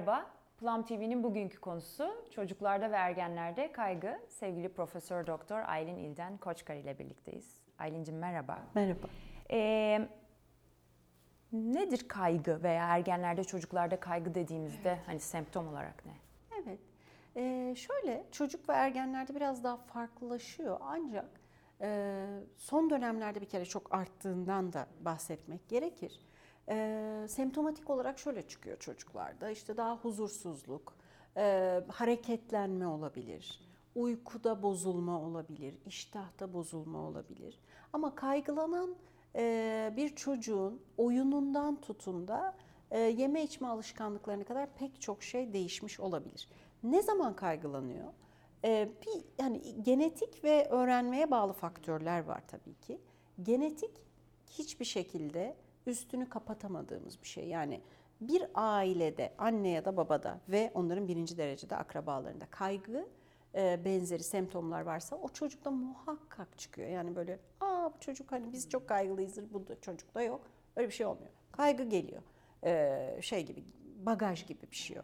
Merhaba, Plum TV'nin bugünkü konusu çocuklarda ve ergenlerde kaygı. Sevgili Profesör Doktor Aylin İlden Koçkar ile birlikteyiz. Aylin'cim merhaba. Merhaba. Ee, nedir kaygı veya ergenlerde çocuklarda kaygı dediğimizde hani semptom olarak ne? Evet. Ee, şöyle çocuk ve ergenlerde biraz daha farklılaşıyor ancak e, son dönemlerde bir kere çok arttığından da bahsetmek gerekir. E, semptomatik olarak şöyle çıkıyor çocuklarda işte daha huzursuzluk, e, hareketlenme olabilir, uykuda bozulma olabilir, iştahta bozulma olabilir. Ama kaygılanan e, bir çocuğun oyunundan tutun da e, yeme içme alışkanlıklarına kadar pek çok şey değişmiş olabilir. Ne zaman kaygılanıyor? E, bir yani genetik ve öğrenmeye bağlı faktörler var tabii ki. Genetik hiçbir şekilde üstünü kapatamadığımız bir şey. Yani bir ailede anne ya da babada ve onların birinci derecede akrabalarında kaygı e, benzeri semptomlar varsa o çocukta muhakkak çıkıyor. Yani böyle aa bu çocuk hani biz çok kaygılıyızdır bu da çocukta yok. Öyle bir şey olmuyor. Kaygı geliyor. Ee, şey gibi bagaj gibi bir şey o.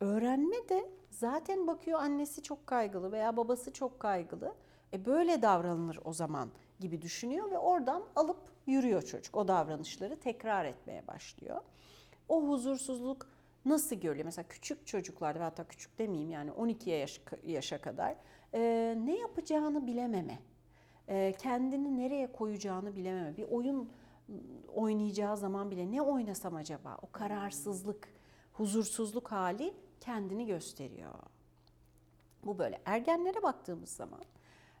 Öğrenme de zaten bakıyor annesi çok kaygılı veya babası çok kaygılı. E böyle davranılır o zaman gibi düşünüyor ve oradan alıp yürüyor çocuk. O davranışları tekrar etmeye başlıyor. O huzursuzluk nasıl görülüyor? Mesela küçük çocuklarda hatta küçük demeyeyim yani 12 yaş, yaşa kadar e, ne yapacağını bilememe, e, kendini nereye koyacağını bilememe, bir oyun oynayacağı zaman bile ne oynasam acaba? O kararsızlık, huzursuzluk hali kendini gösteriyor. Bu böyle. Ergenlere baktığımız zaman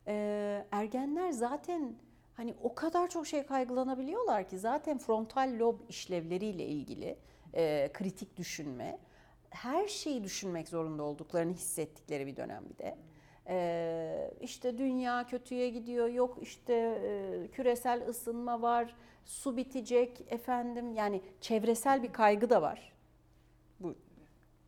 e, ergenler zaten hani o kadar çok şey kaygılanabiliyorlar ki zaten frontal lob işlevleriyle ilgili e, kritik düşünme, her şeyi düşünmek zorunda olduklarını hissettikleri bir dönem bir de. Ee, işte dünya kötüye gidiyor, yok işte e, küresel ısınma var, su bitecek efendim yani çevresel bir kaygı da var bu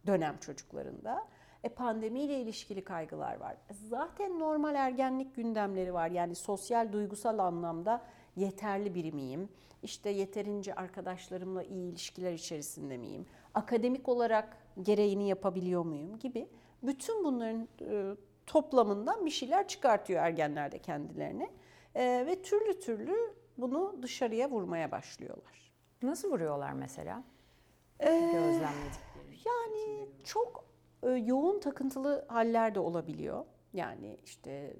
dönem çocuklarında. E pandemiyle ilişkili kaygılar var. Zaten normal ergenlik gündemleri var. Yani sosyal, duygusal anlamda yeterli biri miyim? İşte yeterince arkadaşlarımla iyi ilişkiler içerisinde miyim? Akademik olarak gereğini yapabiliyor muyum gibi. Bütün bunların e, toplamından bir şeyler çıkartıyor ergenlerde kendilerine. E, ve türlü türlü bunu dışarıya vurmaya başlıyorlar. Nasıl vuruyorlar mesela? Ee, Gözlemledikleri. Yani çok yoğun takıntılı haller de olabiliyor. Yani işte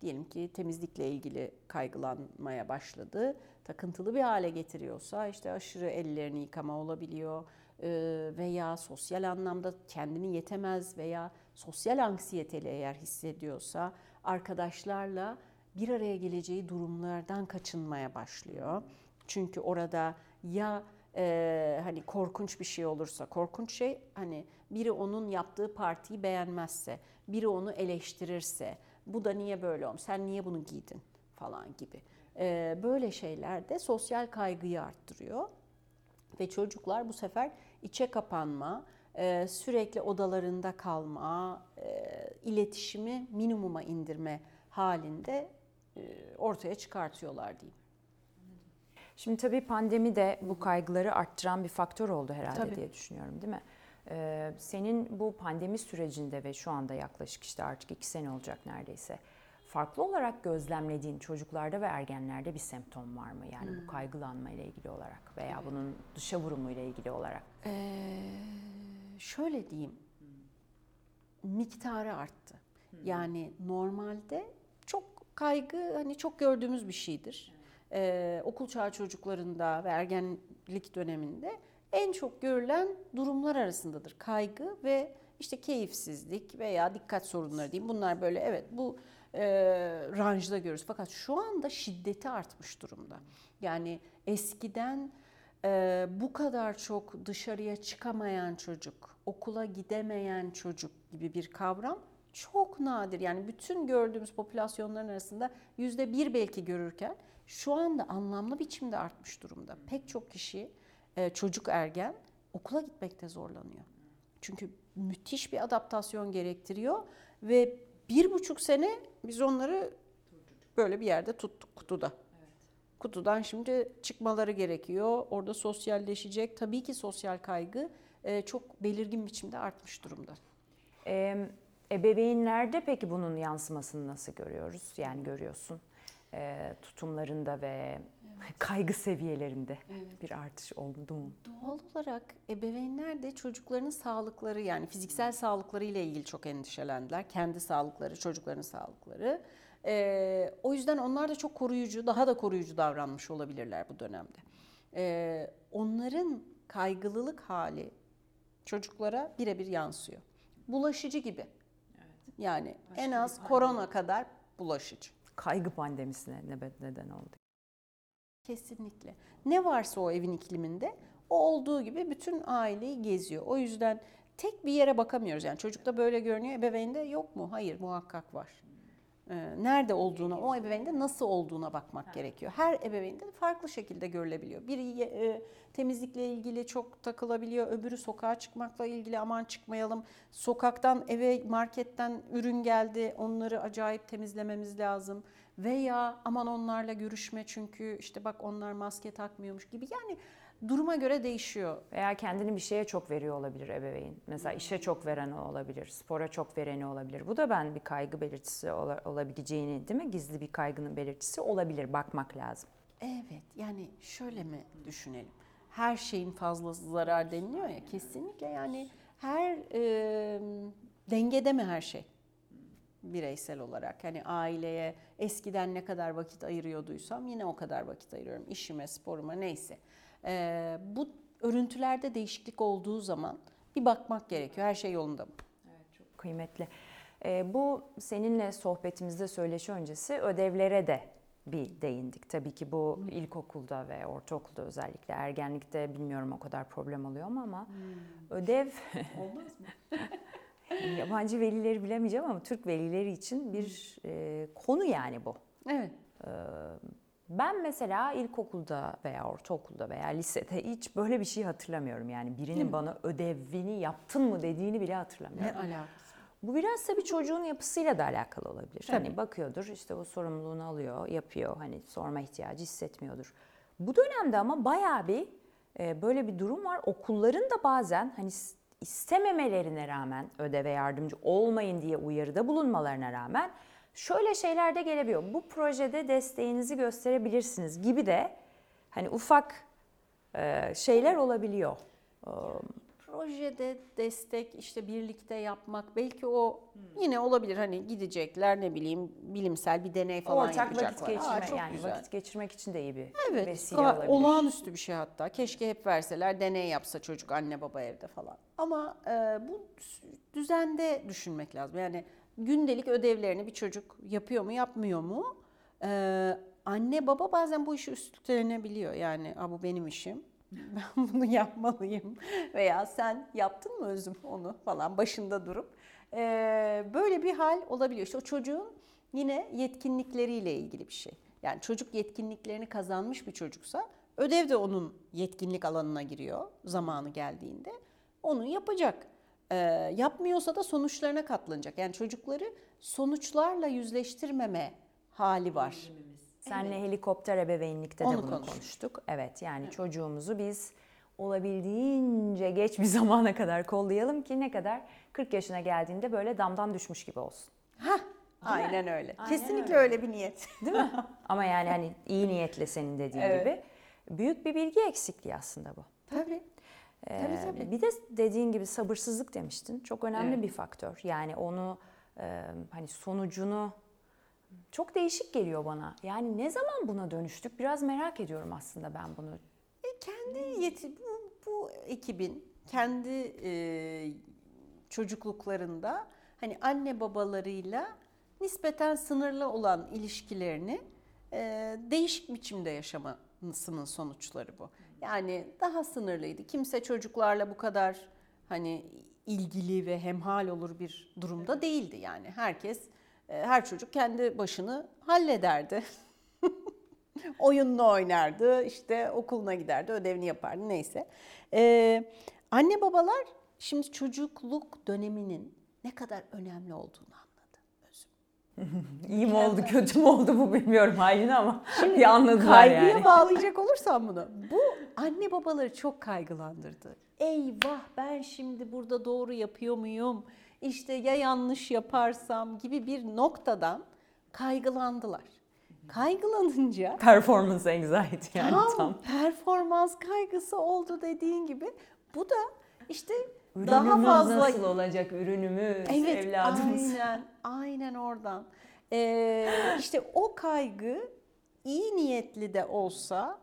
diyelim ki temizlikle ilgili kaygılanmaya başladı. Takıntılı bir hale getiriyorsa işte aşırı ellerini yıkama olabiliyor e, veya sosyal anlamda kendini yetemez veya sosyal anksiyeteli eğer hissediyorsa arkadaşlarla bir araya geleceği durumlardan kaçınmaya başlıyor. Çünkü orada ya e, hani korkunç bir şey olursa, korkunç şey hani biri onun yaptığı partiyi beğenmezse, biri onu eleştirirse, bu da niye böyle olmuş, sen niye bunu giydin falan gibi. E, böyle şeyler de sosyal kaygıyı arttırıyor. Ve çocuklar bu sefer içe kapanma, sürekli odalarında kalma, iletişimi minimuma indirme halinde ortaya çıkartıyorlar diyeyim. Şimdi tabii pandemi de bu kaygıları arttıran bir faktör oldu herhalde tabii. diye düşünüyorum değil mi? Ee, senin bu pandemi sürecinde ve şu anda yaklaşık işte artık iki sene olacak neredeyse. Farklı olarak gözlemlediğin çocuklarda ve ergenlerde bir semptom var mı? Yani hmm. bu kaygılanma ile ilgili olarak veya evet. bunun dışa vurumu ile ilgili olarak. Ee, şöyle diyeyim. Miktarı arttı. Hmm. Yani normalde çok kaygı hani çok gördüğümüz bir şeydir ee, okul çağı çocuklarında ve ergenlik döneminde en çok görülen durumlar arasındadır. Kaygı ve işte keyifsizlik veya dikkat sorunları diyeyim. Bunlar böyle evet bu e, ranjda görürüz. Fakat şu anda şiddeti artmış durumda. Yani eskiden e, bu kadar çok dışarıya çıkamayan çocuk, okula gidemeyen çocuk gibi bir kavram çok nadir. Yani bütün gördüğümüz popülasyonların arasında yüzde bir belki görürken şu anda anlamlı biçimde artmış durumda. Pek çok kişi e, çocuk ergen okula gitmekte zorlanıyor. Çünkü müthiş bir adaptasyon gerektiriyor ve bir buçuk sene biz onları böyle bir yerde tuttuk kutuda. Kutudan şimdi çıkmaları gerekiyor. Orada sosyalleşecek. Tabii ki sosyal kaygı e, çok belirgin biçimde artmış durumda. E, ebeveynlerde peki bunun yansımasını nasıl görüyoruz? Yani görüyorsun e, tutumlarında ve kaygı seviyelerinde evet. bir artış oldu mu? Doğal olarak ebeveynler de çocuklarının sağlıkları yani fiziksel sağlıkları ile ilgili çok endişelendiler. Kendi sağlıkları, çocukların sağlıkları. Ee, o yüzden onlar da çok koruyucu, daha da koruyucu davranmış olabilirler bu dönemde. Ee, onların kaygılılık hali çocuklara birebir yansıyor. Bulaşıcı gibi. Evet. Yani Başka en az korona kadar bulaşıcı. Kaygı pandemisine neden oldu. Kesinlikle. Ne varsa o evin ikliminde o olduğu gibi bütün aileyi geziyor. O yüzden tek bir yere bakamıyoruz. Yani çocukta böyle görünüyor, ebeveynde yok mu? Hayır, muhakkak var. Ee, nerede olduğuna, o ebeveynde nasıl olduğuna bakmak gerekiyor. Her ebeveynde farklı şekilde görülebiliyor. Biri e, temizlikle ilgili çok takılabiliyor, öbürü sokağa çıkmakla ilgili aman çıkmayalım. Sokaktan eve, marketten ürün geldi, onları acayip temizlememiz lazım veya aman onlarla görüşme çünkü işte bak onlar maske takmıyormuş gibi yani duruma göre değişiyor. Veya kendini bir şeye çok veriyor olabilir ebeveyn. Mesela işe çok veren olabilir, spora çok vereni olabilir. Bu da ben bir kaygı belirtisi olabileceğini değil mi? Gizli bir kaygının belirtisi olabilir. Bakmak lazım. Evet yani şöyle mi düşünelim? Her şeyin fazlası zarar deniliyor ya kesinlikle yani her e, dengede mi her şey? Bireysel olarak. Hani aileye eskiden ne kadar vakit ayırıyorduysam yine o kadar vakit ayırıyorum. İşime, sporuma neyse. Ee, bu örüntülerde değişiklik olduğu zaman bir bakmak gerekiyor. Her şey yolunda mı? Evet çok kıymetli. Ee, bu seninle sohbetimizde söyleşi öncesi ödevlere de bir değindik. Tabii ki bu ilkokulda ve ortaokulda özellikle ergenlikte bilmiyorum o kadar problem oluyor mu ama hmm. ödev olmaz mı? yabancı velileri bilemeyeceğim ama Türk velileri için bir e, konu yani bu. Evet. Ee, ben mesela ilkokulda veya ortaokulda veya lisede hiç böyle bir şey hatırlamıyorum. Yani birinin bana ödevini yaptın mı dediğini bile hatırlamıyorum. Ne alakası? Bu biraz tabii çocuğun yapısıyla da alakalı olabilir. Tabii. Hani bakıyordur işte o sorumluluğunu alıyor, yapıyor. Hani sorma ihtiyacı hissetmiyordur. Bu dönemde ama bayağı bir e, böyle bir durum var. Okulların da bazen hani istememelerine rağmen ödeve yardımcı olmayın diye uyarıda bulunmalarına rağmen şöyle şeyler de gelebiliyor. Bu projede desteğinizi gösterebilirsiniz gibi de hani ufak e, şeyler olabiliyor. Projede destek işte birlikte yapmak belki o hmm. yine olabilir hani gidecekler ne bileyim bilimsel bir deney falan Ortak yapacaklar. vakit geçirme Aa, yani güzel. vakit geçirmek için de iyi bir evet, vesile olabilir. Olağanüstü bir şey hatta. Keşke hep verseler deney yapsa çocuk anne baba evde falan. Ama e, bu düzende düşünmek lazım. Yani gündelik ödevlerini bir çocuk yapıyor mu yapmıyor mu? Ee, anne baba bazen bu işi üstlenebiliyor. Yani bu benim işim. Ben bunu yapmalıyım. Veya sen yaptın mı özüm onu falan başında durup. Ee, böyle bir hal olabiliyor. İşte o çocuğun yine yetkinlikleriyle ilgili bir şey. Yani çocuk yetkinliklerini kazanmış bir çocuksa ödev de onun yetkinlik alanına giriyor zamanı geldiğinde. Onu yapacak. Ee, yapmıyorsa da sonuçlarına katlanacak. Yani çocukları sonuçlarla yüzleştirmeme hali var. Senle evet. helikopter ebeveynlikte Onu de bunu konuştuk. konuştuk. Evet yani evet. çocuğumuzu biz olabildiğince geç bir zamana kadar kollayalım ki ne kadar 40 yaşına geldiğinde böyle damdan düşmüş gibi olsun. Ha, aynen öyle. Aynen Kesinlikle öyle. öyle bir niyet. Değil mi? Ama yani hani iyi niyetle senin dediğin evet. gibi büyük bir bilgi eksikliği aslında bu. Tabii. Ee, tabii, tabii. Bir de dediğin gibi sabırsızlık demiştin. Çok önemli evet. bir faktör. Yani onu e, hani sonucunu çok değişik geliyor bana. Yani ne zaman buna dönüştük? Biraz merak ediyorum aslında ben bunu. E, kendi yeti bu, bu ekibin kendi e, çocukluklarında hani anne babalarıyla nispeten sınırlı olan ilişkilerini e, değişik biçimde yaşamasının sonuçları bu. Yani daha sınırlıydı. Kimse çocuklarla bu kadar hani ilgili ve hemhal olur bir durumda değildi yani. Herkes her çocuk kendi başını hallederdi. Oyununu oynardı, işte okuluna giderdi, ödevini yapardı neyse. Ee, anne babalar şimdi çocukluk döneminin ne kadar önemli olduğunu anladı. Özüm. İyi mi oldu kötü mü oldu bu bilmiyorum Aylin ama Şimdi, bir anladılar kaygıya yani. bağlayacak olursam bunu. Bu anne babaları çok kaygılandırdı. Eyvah ben şimdi burada doğru yapıyor muyum? İşte ya yanlış yaparsam gibi bir noktadan kaygılandılar. Kaygılanınca performance anxiety yani tam, tam. performans kaygısı oldu dediğin gibi. Bu da işte Ürünümüz daha fazla nasıl olacak ürünümüz, evet, evladımız. Aynen, aynen oradan. Ee, işte o kaygı iyi niyetli de olsa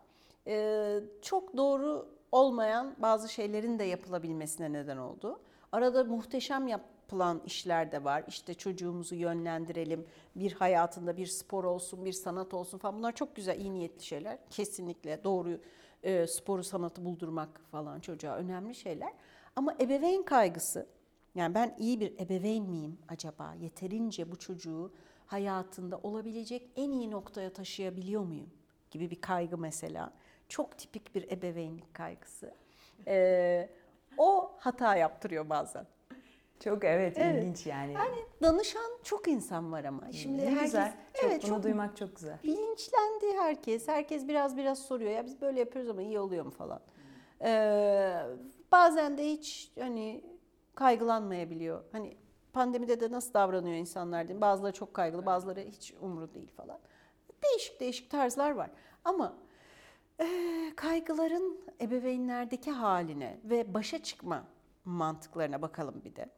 e, çok doğru olmayan bazı şeylerin de yapılabilmesine neden oldu. Arada muhteşem yapılan işler de var. İşte çocuğumuzu yönlendirelim, bir hayatında bir spor olsun, bir sanat olsun falan. Bunlar çok güzel, iyi niyetli şeyler. Kesinlikle doğru e, sporu, sanatı buldurmak falan çocuğa önemli şeyler. Ama ebeveyn kaygısı, yani ben iyi bir ebeveyn miyim acaba? Yeterince bu çocuğu hayatında olabilecek en iyi noktaya taşıyabiliyor muyum? Gibi bir kaygı mesela. Çok tipik bir ebeveynlik kaygısı. Ee, o hata yaptırıyor bazen. Çok evet, evet ilginç yani. Yani danışan çok insan var ama. Şimdi ne herkes, güzel. Çok, evet, bunu çok duymak çok güzel. Bilinçlendi herkes. Herkes biraz biraz soruyor. Ya biz böyle yapıyoruz ama iyi oluyor mu falan. Ee, bazen de hiç hani kaygılanmayabiliyor. Hani pandemide de nasıl davranıyor insanlar diyeyim. Bazıları çok kaygılı, bazıları hiç umru değil falan. Değişik değişik tarzlar var. Ama e, kaygıların ebeveynlerdeki haline ve başa çıkma mantıklarına bakalım bir de.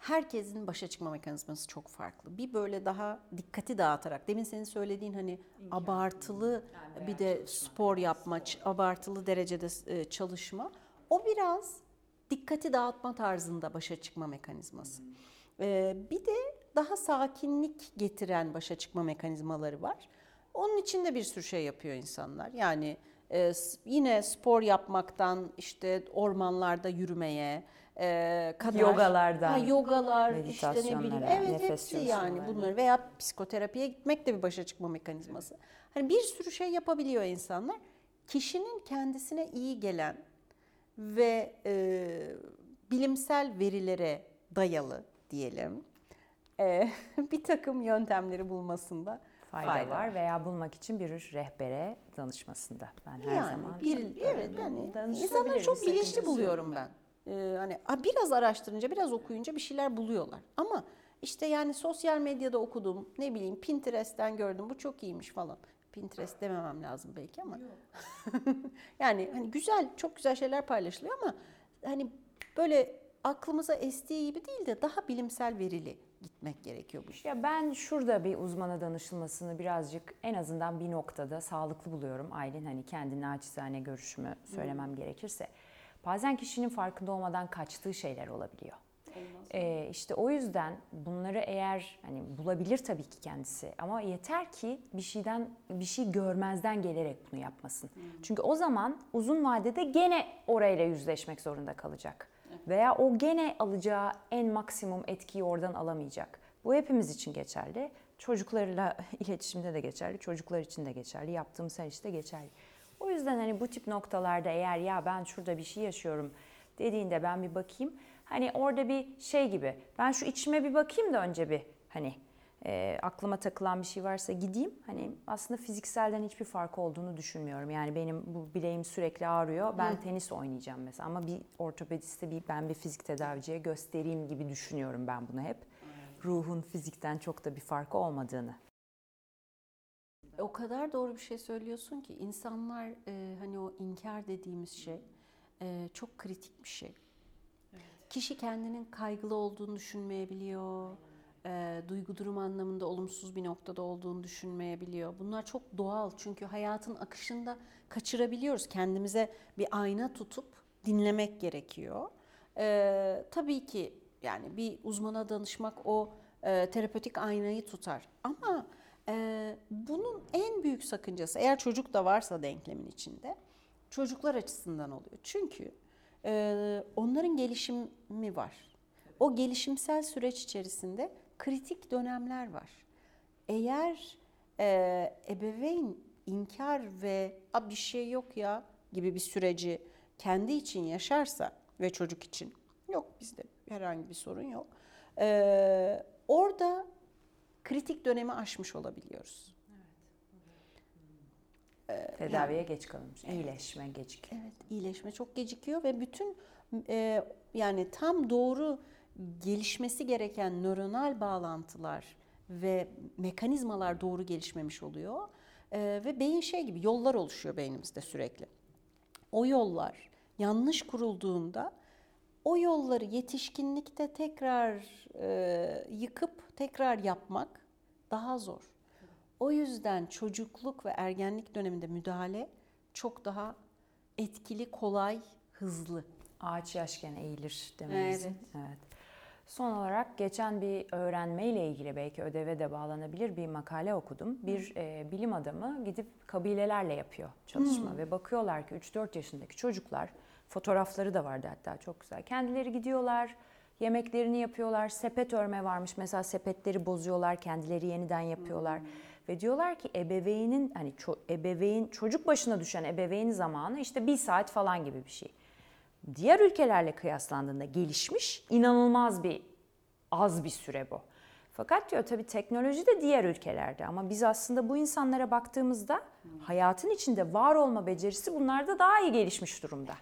Herkesin başa çıkma mekanizması çok farklı. Bir böyle daha dikkati dağıtarak, demin senin söylediğin hani abartılı bir de spor yapma, abartılı derecede e, çalışma. O biraz dikkati dağıtma tarzında başa çıkma mekanizması. Ee, bir de daha sakinlik getiren başa çıkma mekanizmaları var. Onun için de bir sürü şey yapıyor insanlar. Yani e, yine spor yapmaktan işte ormanlarda yürümeye e, kadar. Yogalardan. Ha, yogalar işte ne bileyim. Evet hepsi yani bunları veya psikoterapiye gitmek de bir başa çıkma mekanizması. Hani bir sürü şey yapabiliyor insanlar. Kişinin kendisine iyi gelen ve e, bilimsel verilere dayalı diyelim e, bir takım yöntemleri bulmasında fayda, fayda var veya bulmak için bir rehbere danışmasında ben her yani, zaman bir, evet yani insanları çok bilinçli buluyorum ben. Ee, hani biraz araştırınca biraz okuyunca bir şeyler buluyorlar ama işte yani sosyal medyada okudum ne bileyim Pinterest'ten gördüm bu çok iyiymiş falan. Pinterest dememem lazım belki ama. yani hani güzel, çok güzel şeyler paylaşılıyor ama hani böyle aklımıza estiği gibi değil de daha bilimsel verili gitmek gerekiyor bu. Ya ben şurada bir uzmana danışılmasını birazcık en azından bir noktada sağlıklı buluyorum. Aylin hani kendi naçizane görüşümü söylemem hmm. gerekirse. Bazen kişinin farkında olmadan kaçtığı şeyler olabiliyor. Ee, işte o yüzden bunları eğer hani bulabilir tabii ki kendisi ama yeter ki bir şeyden bir şey görmezden gelerek bunu yapmasın. Hmm. Çünkü o zaman uzun vadede gene orayla yüzleşmek zorunda kalacak. Veya o gene alacağı en maksimum etkiyi oradan alamayacak. Bu hepimiz için geçerli. Çocuklarla iletişimde de geçerli, çocuklar için de geçerli, yaptığımız her işte geçerli. O yüzden hani bu tip noktalarda eğer ya ben şurada bir şey yaşıyorum dediğinde ben bir bakayım Hani orada bir şey gibi ben şu içime bir bakayım da önce bir hani e, aklıma takılan bir şey varsa gideyim. Hani aslında fizikselden hiçbir fark olduğunu düşünmüyorum. Yani benim bu bileğim sürekli ağrıyor. Ben Hı. tenis oynayacağım mesela ama bir ortopediste bir ben bir fizik tedaviciye göstereyim gibi düşünüyorum ben bunu hep. Ruhun fizikten çok da bir farkı olmadığını. O kadar doğru bir şey söylüyorsun ki insanlar e, hani o inkar dediğimiz şey e, çok kritik bir şey. Kişi kendinin kaygılı olduğunu düşünmeyebiliyor. E, duygu durum anlamında olumsuz bir noktada olduğunu düşünmeyebiliyor. Bunlar çok doğal çünkü hayatın akışında kaçırabiliyoruz. Kendimize bir ayna tutup dinlemek gerekiyor. E, tabii ki yani bir uzmana danışmak o e, terapötik aynayı tutar. Ama e, bunun en büyük sakıncası eğer çocuk da varsa denklemin içinde çocuklar açısından oluyor. Çünkü e, onların gelişimi var. O gelişimsel süreç içerisinde kritik dönemler var. Eğer e, ebeveyn inkar ve A, bir şey yok ya gibi bir süreci kendi için yaşarsa ve çocuk için yok bizde herhangi bir sorun yok. Ee, orada kritik dönemi aşmış olabiliyoruz. Tedaviye geç kalınmış. İyileşme gecikiyor. Evet, iyileşme çok gecikiyor ve bütün e, yani tam doğru gelişmesi gereken nöronal bağlantılar ve mekanizmalar doğru gelişmemiş oluyor. E, ve beyin şey gibi yollar oluşuyor beynimizde sürekli. O yollar yanlış kurulduğunda o yolları yetişkinlikte tekrar e, yıkıp tekrar yapmak daha zor. O yüzden çocukluk ve ergenlik döneminde müdahale çok daha etkili, kolay, hızlı. Ağaç yaşken eğilir dememizin. Evet. evet. Son olarak geçen bir öğrenmeyle ilgili belki ödeve de bağlanabilir bir makale okudum. Bir e, bilim adamı gidip kabilelerle yapıyor çalışma ve bakıyorlar ki 3-4 yaşındaki çocuklar fotoğrafları da vardı hatta çok güzel. Kendileri gidiyorlar, yemeklerini yapıyorlar, sepet örme varmış mesela sepetleri bozuyorlar, kendileri yeniden yapıyorlar. Ve diyorlar ki ebeveynin hani ço- ebeveyn çocuk başına düşen ebeveyn zamanı işte bir saat falan gibi bir şey diğer ülkelerle kıyaslandığında gelişmiş inanılmaz bir az bir süre bu. Fakat diyor tabii teknoloji de diğer ülkelerde ama biz aslında bu insanlara baktığımızda hayatın içinde var olma becerisi bunlarda daha iyi gelişmiş durumda.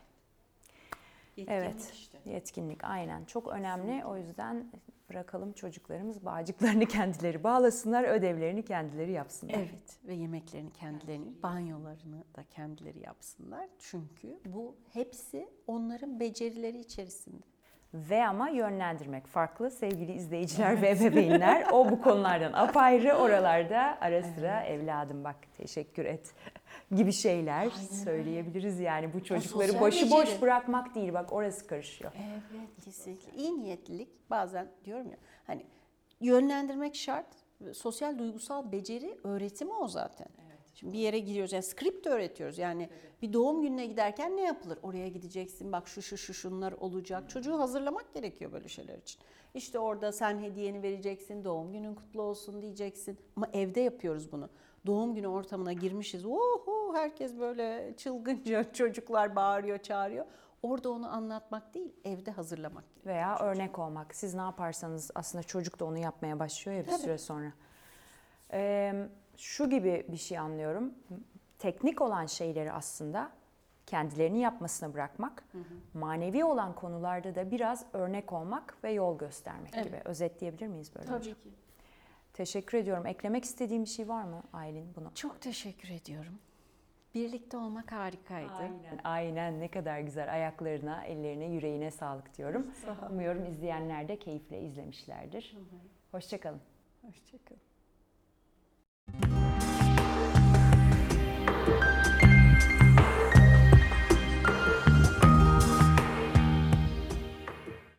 Evet. Yetkinlik aynen çok önemli. O yüzden bırakalım çocuklarımız bağcıklarını kendileri bağlasınlar, ödevlerini kendileri yapsınlar. Evet ve yemeklerini kendilerini, banyolarını da kendileri yapsınlar. Çünkü bu hepsi onların becerileri içerisinde. Ve ama yönlendirmek farklı sevgili izleyiciler ve ebeveynler. O bu konulardan apayrı oralarda ara sıra evladım bak teşekkür et gibi şeyler söyleyebiliriz yani bu çocukları başıboş beceri. bırakmak değil bak orası karışıyor. Evet kesinlikle. İyi niyetlilik bazen diyorum ya hani yönlendirmek şart. Sosyal duygusal beceri öğretimi o zaten. Şimdi bir yere gidiyoruz yani script öğretiyoruz. Yani bir doğum gününe giderken ne yapılır? Oraya gideceksin bak şu şu şu şunlar olacak. Çocuğu hazırlamak gerekiyor böyle şeyler için. İşte orada sen hediyeni vereceksin, doğum günün kutlu olsun diyeceksin. Ama evde yapıyoruz bunu. Doğum günü ortamına girmişiz. Oho herkes böyle çılgınca çocuklar bağırıyor, çağırıyor. Orada onu anlatmak değil, evde hazırlamak. Veya örnek olmak. Siz ne yaparsanız aslında çocuk da onu yapmaya başlıyor ya bir Tabii. süre sonra. Ee, şu gibi bir şey anlıyorum. Teknik olan şeyleri aslında kendilerini yapmasına bırakmak. Manevi olan konularda da biraz örnek olmak ve yol göstermek Evet. gibi. Özetleyebilir miyiz böyle hocam? ki. Teşekkür ediyorum. Eklemek istediğim bir şey var mı Aylin bunu? Çok teşekkür ediyorum. Birlikte olmak harikaydı. Aynen, aynen ne kadar güzel. Ayaklarına, ellerine, yüreğine sağlık diyorum. Umuyorum izleyenler de keyifle izlemişlerdir. Hoşçakalın. Hoşçakalın.